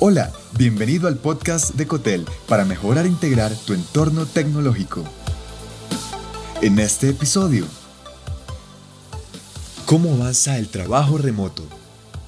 Hola, bienvenido al podcast de Cotel para mejorar e integrar tu entorno tecnológico. En este episodio, ¿cómo avanza el trabajo remoto?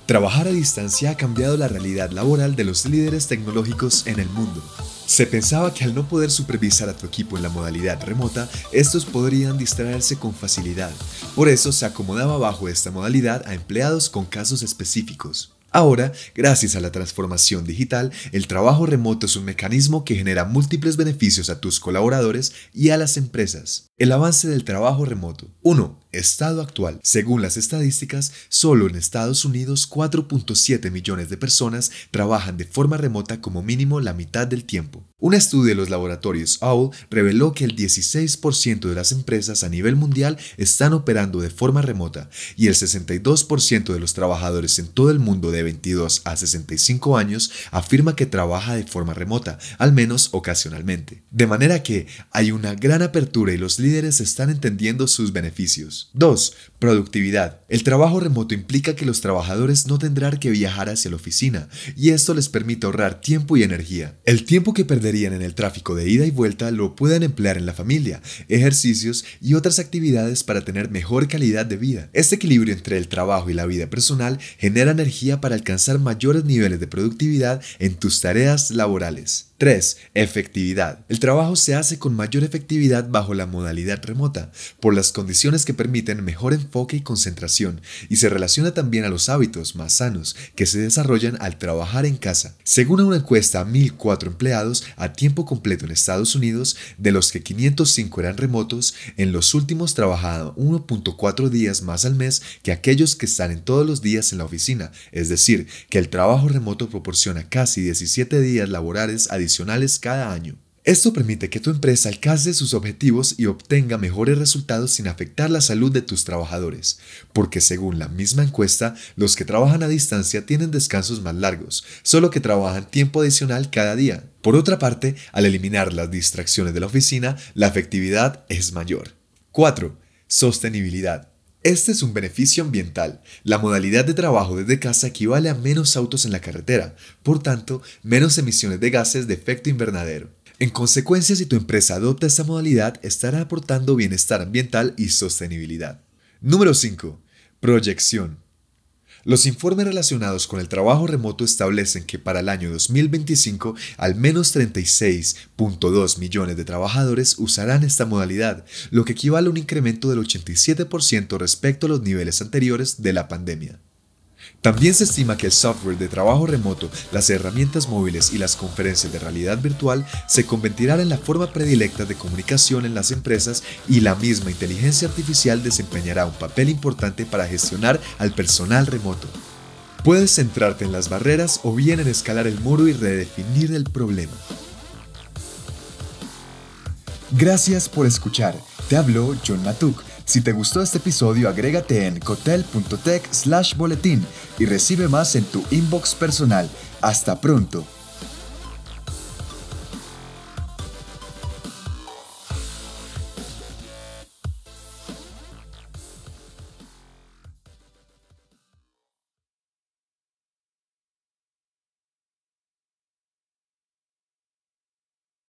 Trabajar a distancia ha cambiado la realidad laboral de los líderes tecnológicos en el mundo. Se pensaba que al no poder supervisar a tu equipo en la modalidad remota, estos podrían distraerse con facilidad. Por eso se acomodaba bajo esta modalidad a empleados con casos específicos. Ahora, gracias a la transformación digital, el trabajo remoto es un mecanismo que genera múltiples beneficios a tus colaboradores y a las empresas. El avance del trabajo remoto. 1. Estado actual. Según las estadísticas, solo en Estados Unidos 4.7 millones de personas trabajan de forma remota como mínimo la mitad del tiempo. Un estudio de los laboratorios OWL reveló que el 16% de las empresas a nivel mundial están operando de forma remota y el 62% de los trabajadores en todo el mundo de 22 a 65 años afirma que trabaja de forma remota, al menos ocasionalmente. De manera que hay una gran apertura y los líderes están entendiendo sus beneficios. 2. Productividad. El trabajo remoto implica que los trabajadores no tendrán que viajar hacia la oficina y esto les permite ahorrar tiempo y energía. El tiempo que en el tráfico de ida y vuelta lo pueden emplear en la familia, ejercicios y otras actividades para tener mejor calidad de vida. Este equilibrio entre el trabajo y la vida personal genera energía para alcanzar mayores niveles de productividad en tus tareas laborales. 3. Efectividad. El trabajo se hace con mayor efectividad bajo la modalidad remota, por las condiciones que permiten mejor enfoque y concentración, y se relaciona también a los hábitos más sanos que se desarrollan al trabajar en casa. Según una encuesta a 1.004 empleados a tiempo completo en Estados Unidos, de los que 505 eran remotos, en los últimos trabajaban 1.4 días más al mes que aquellos que están todos los días en la oficina, es decir, que el trabajo remoto proporciona casi 17 días laborales cada año. Esto permite que tu empresa alcance sus objetivos y obtenga mejores resultados sin afectar la salud de tus trabajadores, porque según la misma encuesta, los que trabajan a distancia tienen descansos más largos, solo que trabajan tiempo adicional cada día. Por otra parte, al eliminar las distracciones de la oficina, la efectividad es mayor. 4. Sostenibilidad. Este es un beneficio ambiental. La modalidad de trabajo desde casa equivale a menos autos en la carretera, por tanto, menos emisiones de gases de efecto invernadero. En consecuencia, si tu empresa adopta esta modalidad, estará aportando bienestar ambiental y sostenibilidad. Número 5. Proyección. Los informes relacionados con el trabajo remoto establecen que para el año 2025 al menos 36.2 millones de trabajadores usarán esta modalidad, lo que equivale a un incremento del 87% respecto a los niveles anteriores de la pandemia. También se estima que el software de trabajo remoto, las herramientas móviles y las conferencias de realidad virtual se convertirán en la forma predilecta de comunicación en las empresas y la misma inteligencia artificial desempeñará un papel importante para gestionar al personal remoto. Puedes centrarte en las barreras o bien en escalar el muro y redefinir el problema. Gracias por escuchar. Te habló John Matuk si te gustó este episodio, agrégate en cotel.tech slash boletín y recibe más en tu inbox personal. Hasta pronto.